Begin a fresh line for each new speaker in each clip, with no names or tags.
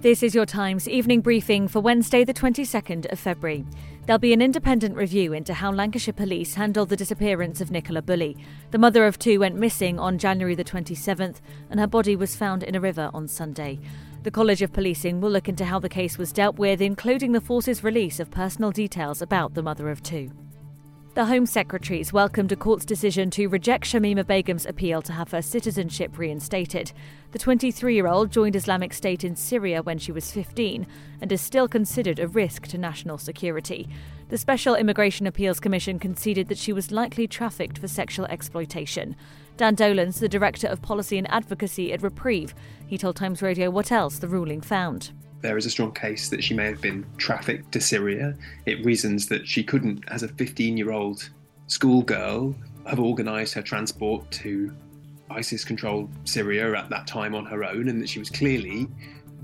This is your Times evening briefing for Wednesday, the 22nd of February. There'll be an independent review into how Lancashire police handled the disappearance of Nicola Bulley. The mother of two went missing on January the 27th, and her body was found in a river on Sunday. The College of Policing will look into how the case was dealt with, including the force's release of personal details about the mother of two. The Home Secretary's welcomed a court's decision to reject Shamima Begum's appeal to have her citizenship reinstated. The 23 year old joined Islamic State in Syria when she was 15 and is still considered a risk to national security. The Special Immigration Appeals Commission conceded that she was likely trafficked for sexual exploitation. Dan Dolan's, the Director of Policy and Advocacy at Reprieve, he told Times Radio what else the ruling found
there is a strong case that she may have been trafficked to Syria. It reasons that she couldn't, as a 15 year old schoolgirl, have organised her transport to ISIS controlled Syria at that time on her own, and that she was clearly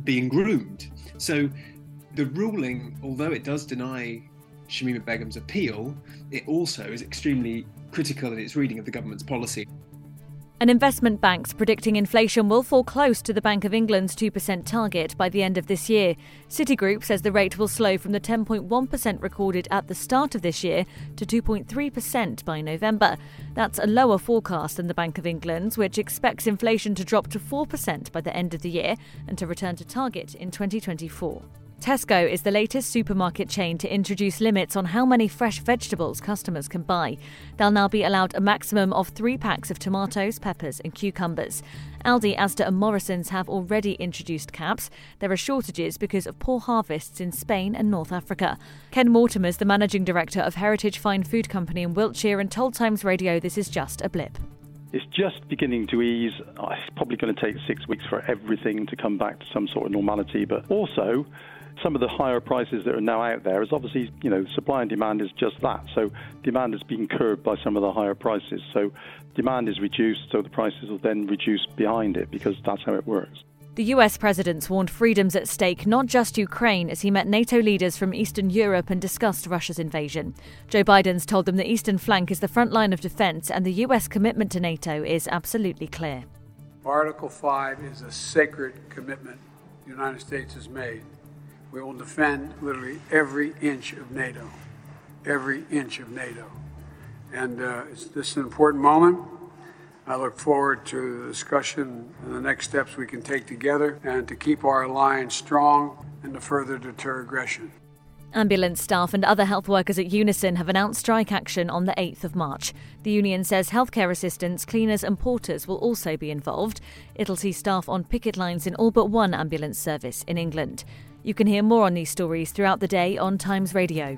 being groomed. So the ruling, although it does deny Shamima Begum's appeal, it also is extremely critical in its reading of the government's policy.
An investment bank's predicting inflation will fall close to the Bank of England's 2% target by the end of this year. Citigroup says the rate will slow from the 10.1% recorded at the start of this year to 2.3% by November. That's a lower forecast than the Bank of England's, which expects inflation to drop to 4% by the end of the year and to return to target in 2024. Tesco is the latest supermarket chain to introduce limits on how many fresh vegetables customers can buy. They'll now be allowed a maximum of three packs of tomatoes, peppers, and cucumbers. Aldi, Asda, and Morrison's have already introduced caps. There are shortages because of poor harvests in Spain and North Africa. Ken Mortimer is the managing director of Heritage Fine Food Company in Wiltshire and told Times Radio this is just a blip.
It's just beginning to ease. It's probably going to take six weeks for everything to come back to some sort of normality, but also some of the higher prices that are now out there is obviously, you know, supply and demand is just that. So demand is being curbed by some of the higher prices. So demand is reduced, so the prices will then reduce behind it because that's how it works.
The US president warned freedoms at stake, not just Ukraine, as he met NATO leaders from Eastern Europe and discussed Russia's invasion. Joe Biden's told them the eastern flank is the front line of defense and the US commitment to NATO is absolutely clear.
Article 5 is a sacred commitment the United States has made we will defend literally every inch of NATO, every inch of NATO. And uh, this is an important moment. I look forward to the discussion and the next steps we can take together and to keep our alliance strong and to further deter aggression.
Ambulance staff and other health workers at Unison have announced strike action on the 8th of March. The union says healthcare assistants, cleaners, and porters will also be involved. It'll see staff on picket lines in all but one ambulance service in England. You can hear more on these stories throughout the day on Times Radio.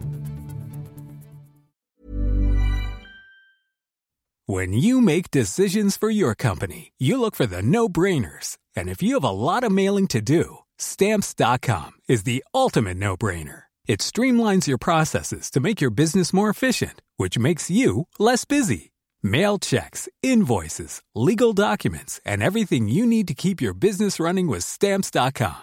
When you make decisions for your company, you look for the no brainers. And if you have a lot of mailing to do, stamps.com is the ultimate no brainer. It streamlines your processes to make your business more efficient, which makes you less busy. Mail checks, invoices, legal documents, and everything you need to keep your business running with stamps.com.